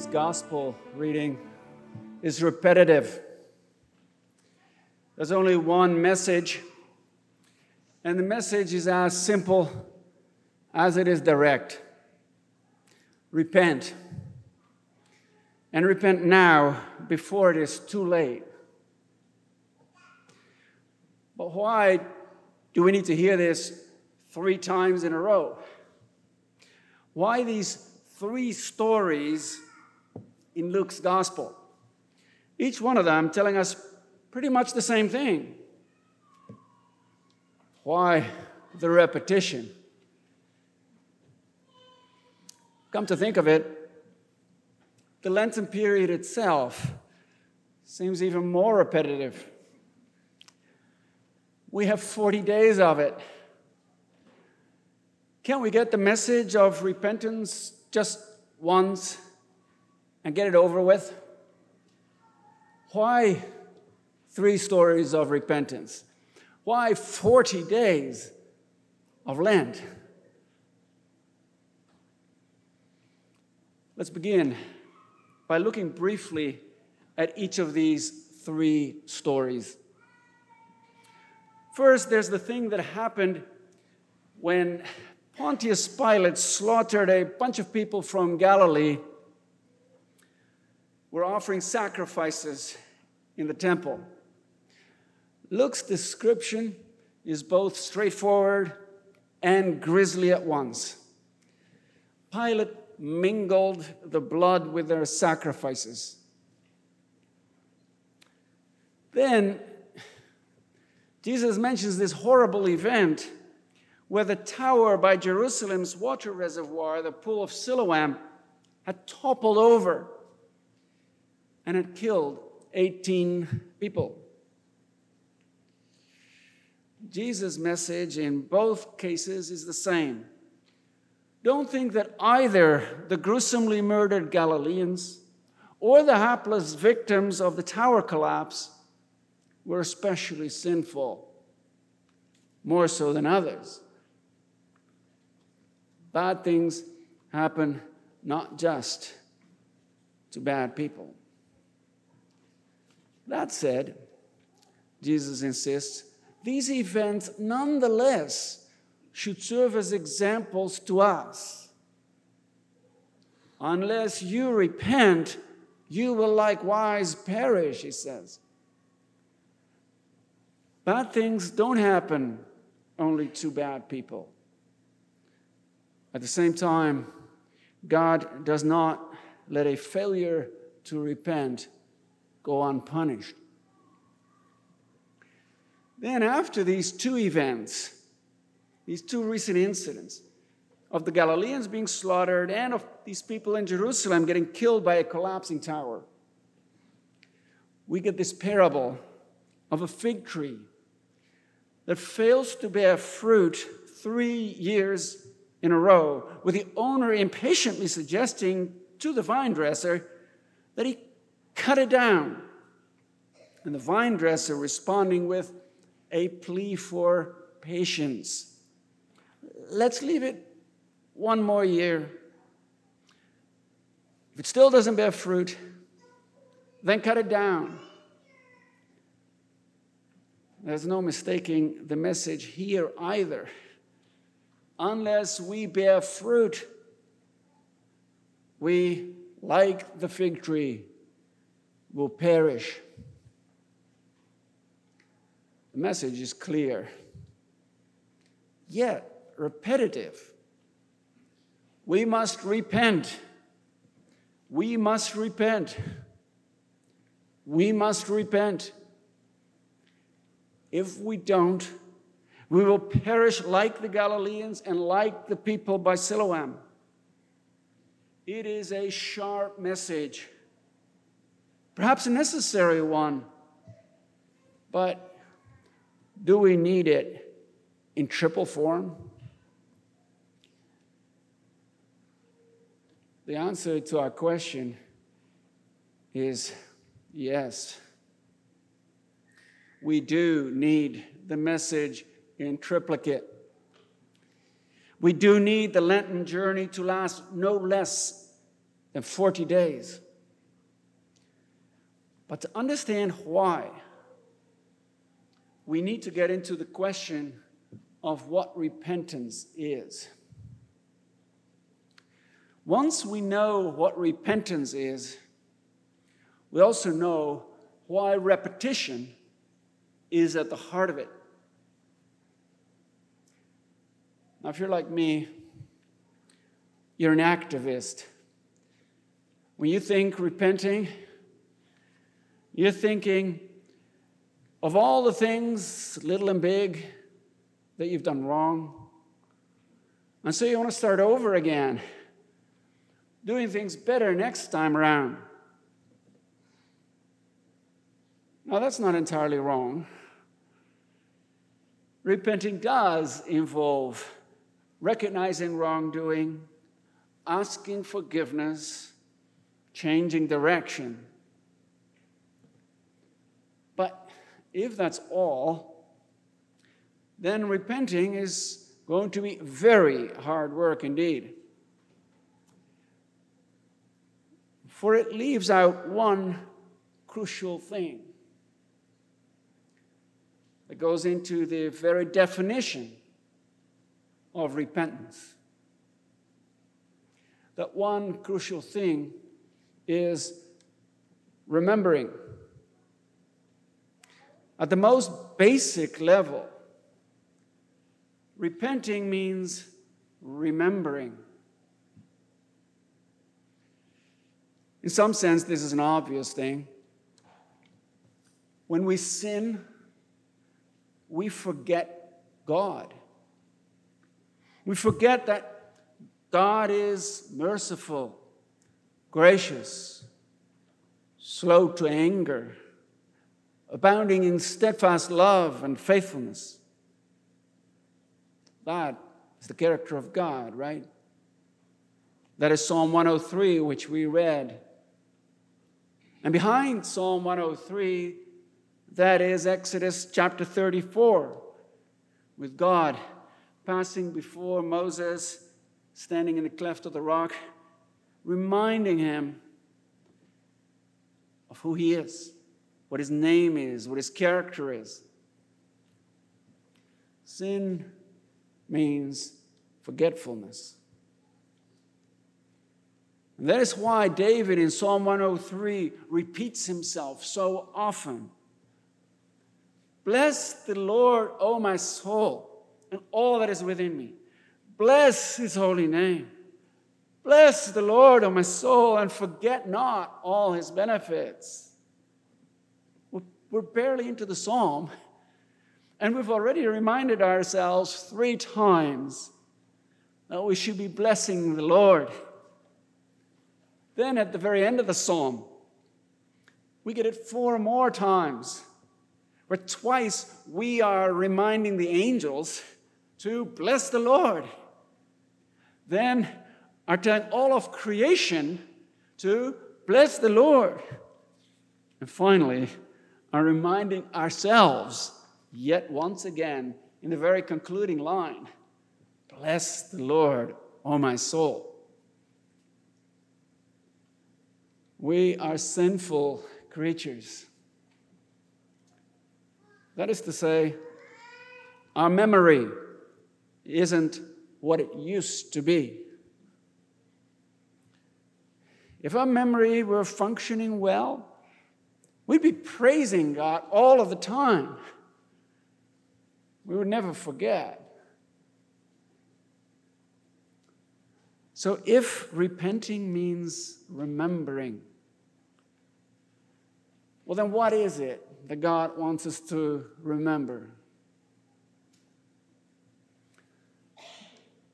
Today's gospel reading is repetitive. There's only one message, and the message is as simple as it is direct repent. And repent now before it is too late. But why do we need to hear this three times in a row? Why these three stories in Luke's gospel. Each one of them telling us pretty much the same thing. Why the repetition? Come to think of it, the Lenten period itself seems even more repetitive. We have 40 days of it. Can't we get the message of repentance just once and get it over with? Why three stories of repentance? Why 40 days of Lent? Let's begin by looking briefly at each of these three stories. First, there's the thing that happened when Pontius Pilate slaughtered a bunch of people from Galilee were offering sacrifices in the temple. Luke's description is both straightforward and grisly at once. Pilate mingled the blood with their sacrifices. Then Jesus mentions this horrible event where the tower by Jerusalem's water reservoir, the pool of Siloam, had toppled over and it killed 18 people. Jesus' message in both cases is the same. Don't think that either the gruesomely murdered Galileans or the hapless victims of the tower collapse were especially sinful, more so than others bad things happen not just to bad people. That said, Jesus insists, these events nonetheless should serve as examples to us. Unless you repent, you will likewise perish, he says. Bad things don't happen only to bad people. At the same time, God does not let a failure to repent go unpunished. Then, after these two events, these two recent incidents of the Galileans being slaughtered and of these people in Jerusalem getting killed by a collapsing tower, we get this parable of a fig tree that fails to bear fruit three years in a row, with the owner impatiently suggesting to the vine dresser that he cut it down. And the vine dresser responding with a plea for patience. Let's leave it one more year. If it still doesn't bear fruit, then cut it down. There's no mistaking the message here either unless we bear fruit, we, like the fig tree, will perish. The message is clear, yet repetitive. We must repent. We must repent. We must repent. If we don't, we will perish like the Galileans and like the people by Siloam. It is a sharp message, perhaps a necessary one, but do we need it in triple form? The answer to our question is yes. We do need the message in triplicate. We do need the Lenten journey to last no less than 40 days. But to understand why, we need to get into the question of what repentance is. Once we know what repentance is, we also know why repetition is at the heart of it. Now, if you're like me, you're an activist. When you think repenting, you're thinking of all the things, little and big, that you've done wrong. And so you want to start over again, doing things better next time around. Now, that's not entirely wrong. Repenting does involve recognizing wrongdoing, asking forgiveness, changing direction. But if that's all, then repenting is going to be very hard work indeed. For it leaves out one crucial thing that goes into the very definition of repentance. That one crucial thing is remembering. At the most basic level, repenting means remembering. In some sense, this is an obvious thing. When we sin, we forget God. We forget that God is merciful, gracious, slow to anger, abounding in steadfast love and faithfulness. That is the character of God, right? That is Psalm 103, which we read. And behind Psalm 103, that is Exodus chapter 34, with God passing before Moses, standing in the cleft of the rock, reminding him of who he is, what his name is, what his character is. Sin means forgetfulness. And that is why David in Psalm 103 repeats himself so often. Bless the Lord, O my soul and all that is within me. Bless his holy name. Bless the Lord, O my soul, and forget not all his benefits. We're barely into the psalm, and we've already reminded ourselves three times that we should be blessing the Lord. Then at the very end of the psalm, we get it four more times, where twice we are reminding the angels to bless the Lord. Then are telling all of creation to bless the Lord. And finally, are reminding ourselves yet once again in the very concluding line Bless the Lord, O my soul. We are sinful creatures. That is to say, our memory isn't what it used to be. If our memory were functioning well, we'd be praising God all of the time. We would never forget. So, if repenting means remembering, well, then what is it that God wants us to remember?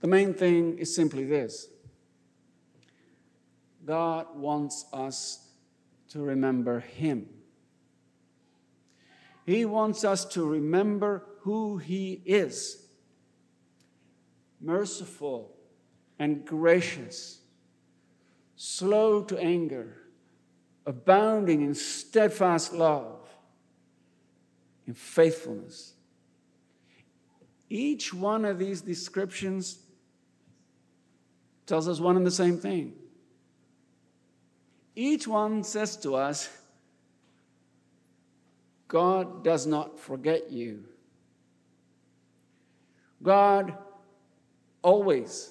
The main thing is simply this God wants us to remember Him. He wants us to remember who He is merciful and gracious, slow to anger, abounding in steadfast love, in faithfulness. Each one of these descriptions tells us one and the same thing each one says to us, God does not forget you. God always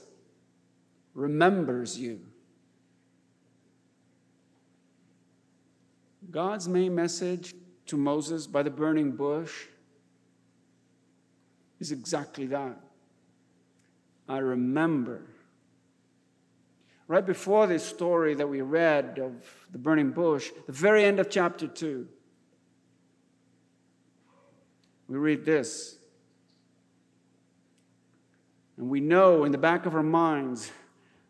remembers you. God's main message to Moses by the burning bush is exactly that. I remember. Right before this story that we read of the burning bush, the very end of chapter 2, we read this. And we know in the back of our minds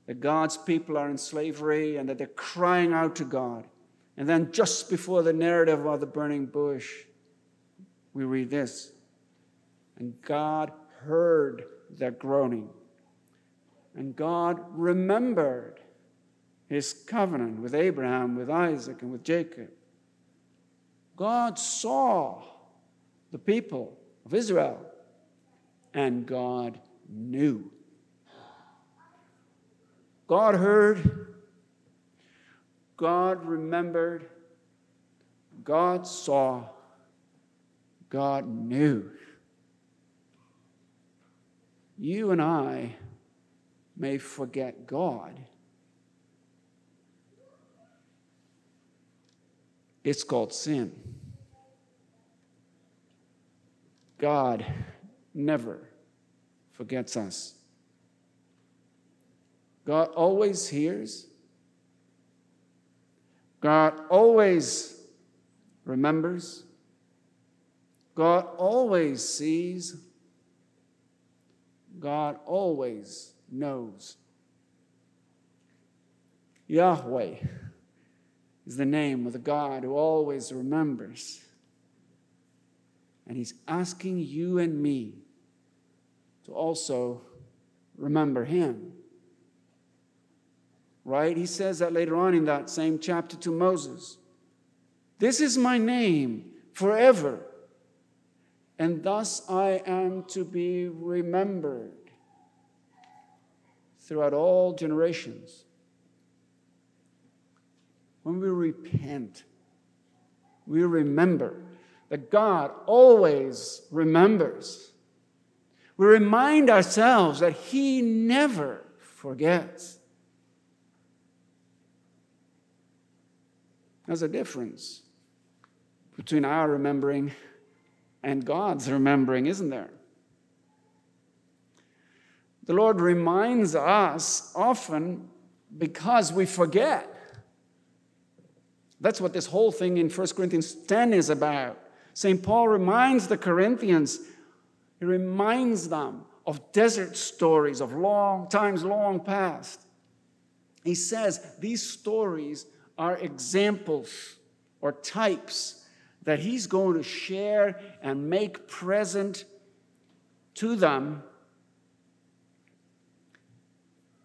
that God's people are in slavery and that they're crying out to God. And then just before the narrative of the burning bush, we read this. And God heard their groaning. And God remembered his covenant with Abraham, with Isaac, and with Jacob. God saw the people of Israel, and God knew. God heard, God remembered, God saw, God knew. You and I may forget God. It's called sin. God never forgets us. God always hears. God always remembers. God always sees. God always knows. Yahweh is the name of the God who always remembers. And He's asking you and me to also remember Him. Right? He says that later on in that same chapter to Moses. This is my name forever, and thus I am to be remembered throughout all generations. When we repent, we remember that God always remembers. We remind ourselves that He never forgets. There's a difference between our remembering and God's remembering, isn't there? The Lord reminds us often because we forget. That's what this whole thing in 1 Corinthians 10 is about. St. Paul reminds the Corinthians, he reminds them of desert stories of long times long past. He says these stories are examples or types that he's going to share and make present to them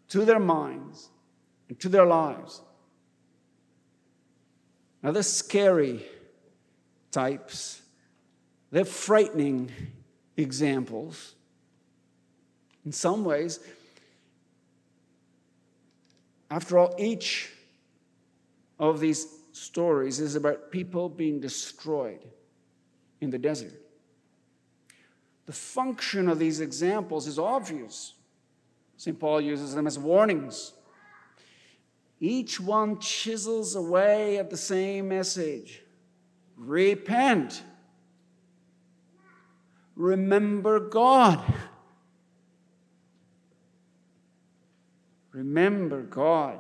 to their minds and to their lives. Now, they're scary types, they're frightening examples. In some ways, after all, each of these stories is about people being destroyed in the desert. The function of these examples is obvious. St. Paul uses them as warnings. Each one chisels away at the same message repent, remember God. Remember God.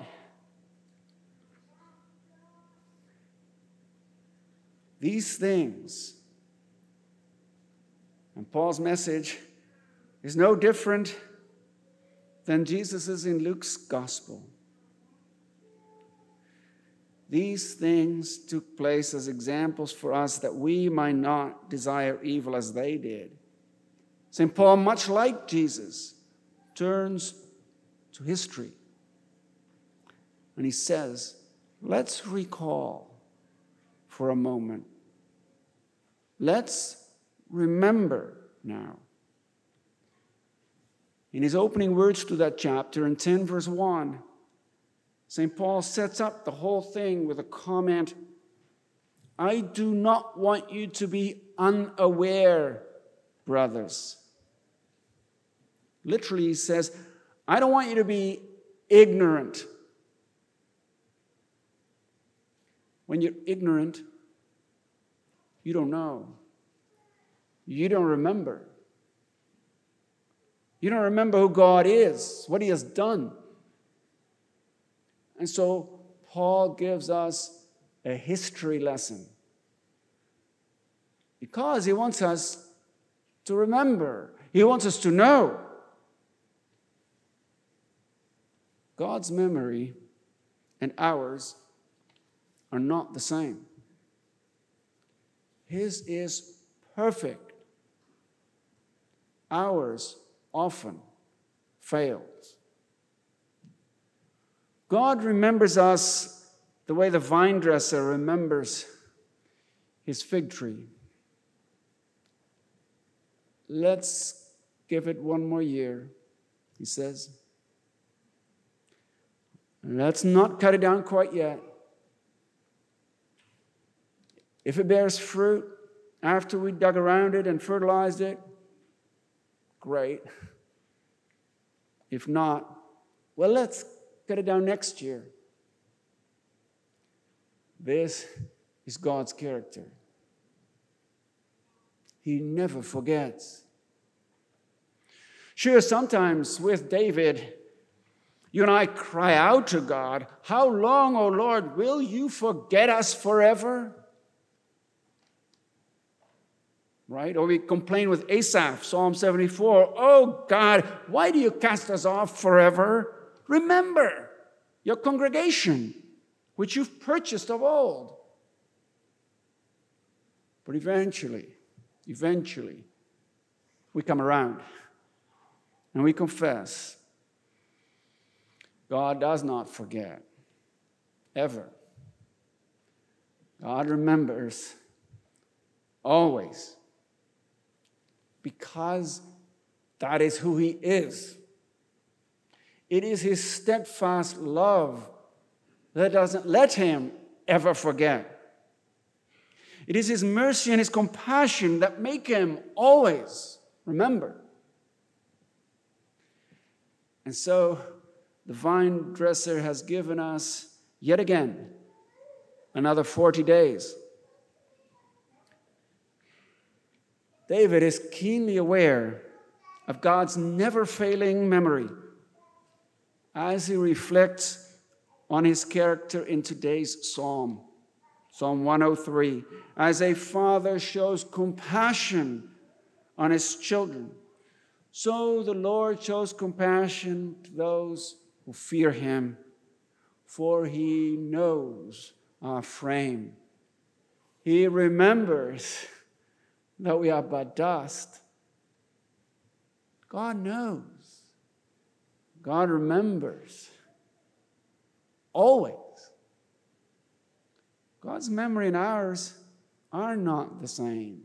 These things, and Paul's message is no different than Jesus in Luke's gospel. These things took place as examples for us that we might not desire evil as they did. St. Paul, much like Jesus, turns to history and he says, Let's recall for a moment. Let's remember now in his opening words to that chapter in 10, verse 1, St. Paul sets up the whole thing with a comment I do not want you to be unaware, brothers. Literally, he says, I don't want you to be ignorant. When you're ignorant, you don't know. You don't remember. You don't remember who God is, what He has done. And so, Paul gives us a history lesson because he wants us to remember, he wants us to know. God's memory and ours are not the same. His is perfect. Ours often fails. God remembers us the way the vine dresser remembers his fig tree. Let's give it one more year, he says. Let's not cut it down quite yet. If it bears fruit after we dug around it and fertilized it, great. If not, well, let's cut it down next year. This is God's character. He never forgets. Sure, sometimes with David, you and I cry out to God, How long, O Lord, will you forget us forever? Right? Or we complain with Asaph, Psalm 74, Oh God, why do you cast us off forever? Remember your congregation, which you've purchased of old. But eventually, eventually, we come around and we confess God does not forget, ever. God remembers always because that is who He is. It is His steadfast love that doesn't let Him ever forget. It is His mercy and His compassion that make Him always remember. And so, the vine dresser has given us yet again another 40 days. David is keenly aware of God's never failing memory as he reflects on his character in today's psalm, Psalm 103. As a father shows compassion on his children, so the Lord shows compassion to those who fear him, for he knows our frame. He remembers that we are but dust. God knows. God remembers. Always. God's memory and ours are not the same.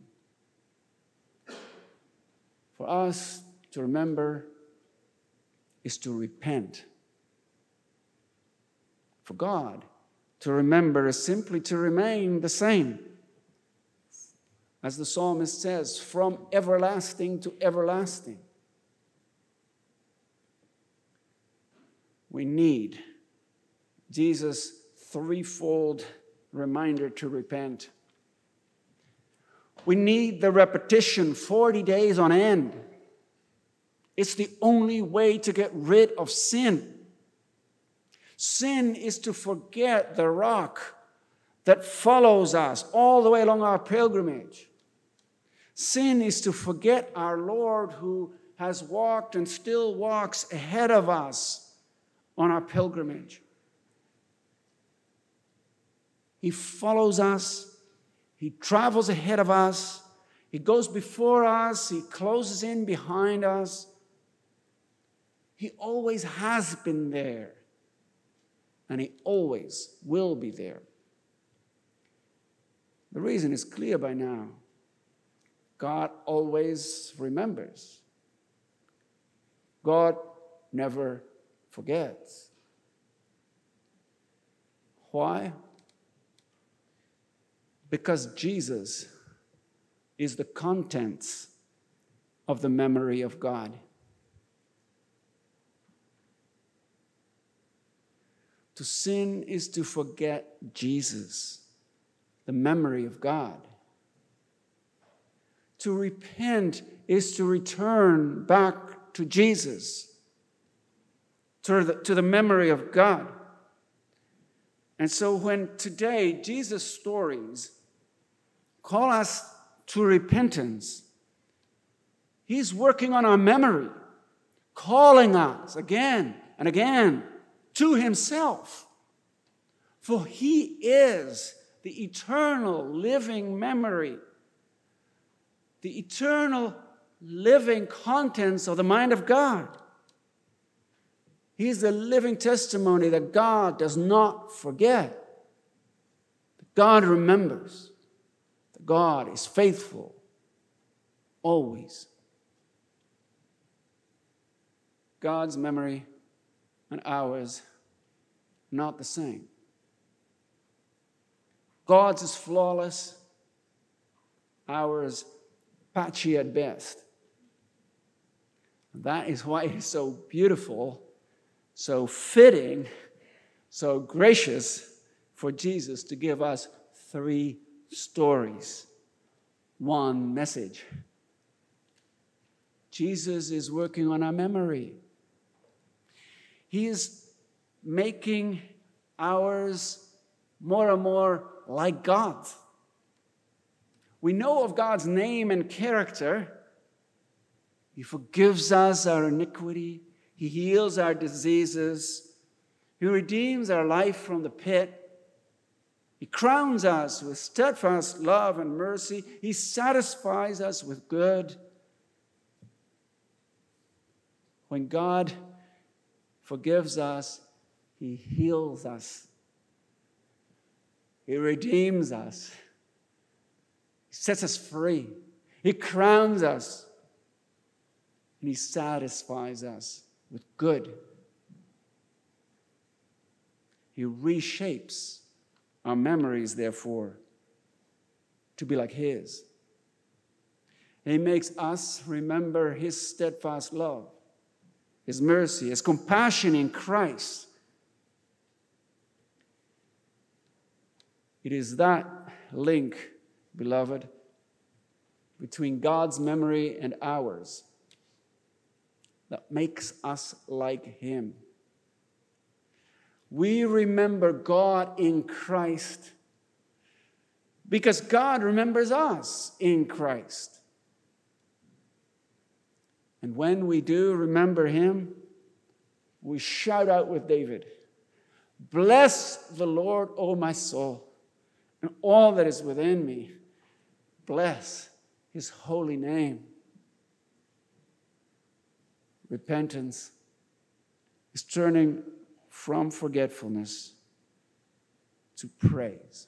For us to remember is to repent for God. To remember is simply to remain the same. As the psalmist says, from everlasting to everlasting. We need Jesus' threefold reminder to repent. We need the repetition 40 days on end. It's the only way to get rid of sin. Sin is to forget the rock that follows us all the way along our pilgrimage. Sin is to forget our Lord who has walked and still walks ahead of us on our pilgrimage. He follows us, He travels ahead of us, He goes before us, He closes in behind us. He always has been there and He always will be there. The reason is clear by now. God always remembers. God never forgets. Why? Because Jesus is the contents of the memory of God. To sin is to forget Jesus, the memory of God. To repent is to return back to Jesus, to the, to the memory of God. And so when today Jesus' stories call us to repentance, He's working on our memory, calling us again and again to Himself. For He is the eternal living memory, the eternal living contents of the mind of God. He is the living testimony that God does not forget, that God remembers, that God is faithful always. God's memory and ours not the same. God's is flawless, ours patchy at best. That is why it's so beautiful, so fitting, so gracious for Jesus to give us three stories, one message. Jesus is working on our memory. He is making ours more and more like God. We know of God's name and character he forgives us our iniquity. He heals our diseases. He redeems our life from the pit. He crowns us with steadfast love and mercy. He satisfies us with good. When God forgives us, He heals us. He redeems us. He sets us free. He crowns us and He satisfies us with good. He reshapes our memories, therefore, to be like His. he makes us remember His steadfast love, His mercy, His compassion in Christ. It is that link, beloved, between God's memory and ours that makes us like Him. We remember God in Christ because God remembers us in Christ. And when we do remember Him, we shout out with David Bless the Lord, O my soul, and all that is within me. Bless His holy name. Repentance is turning from forgetfulness to praise.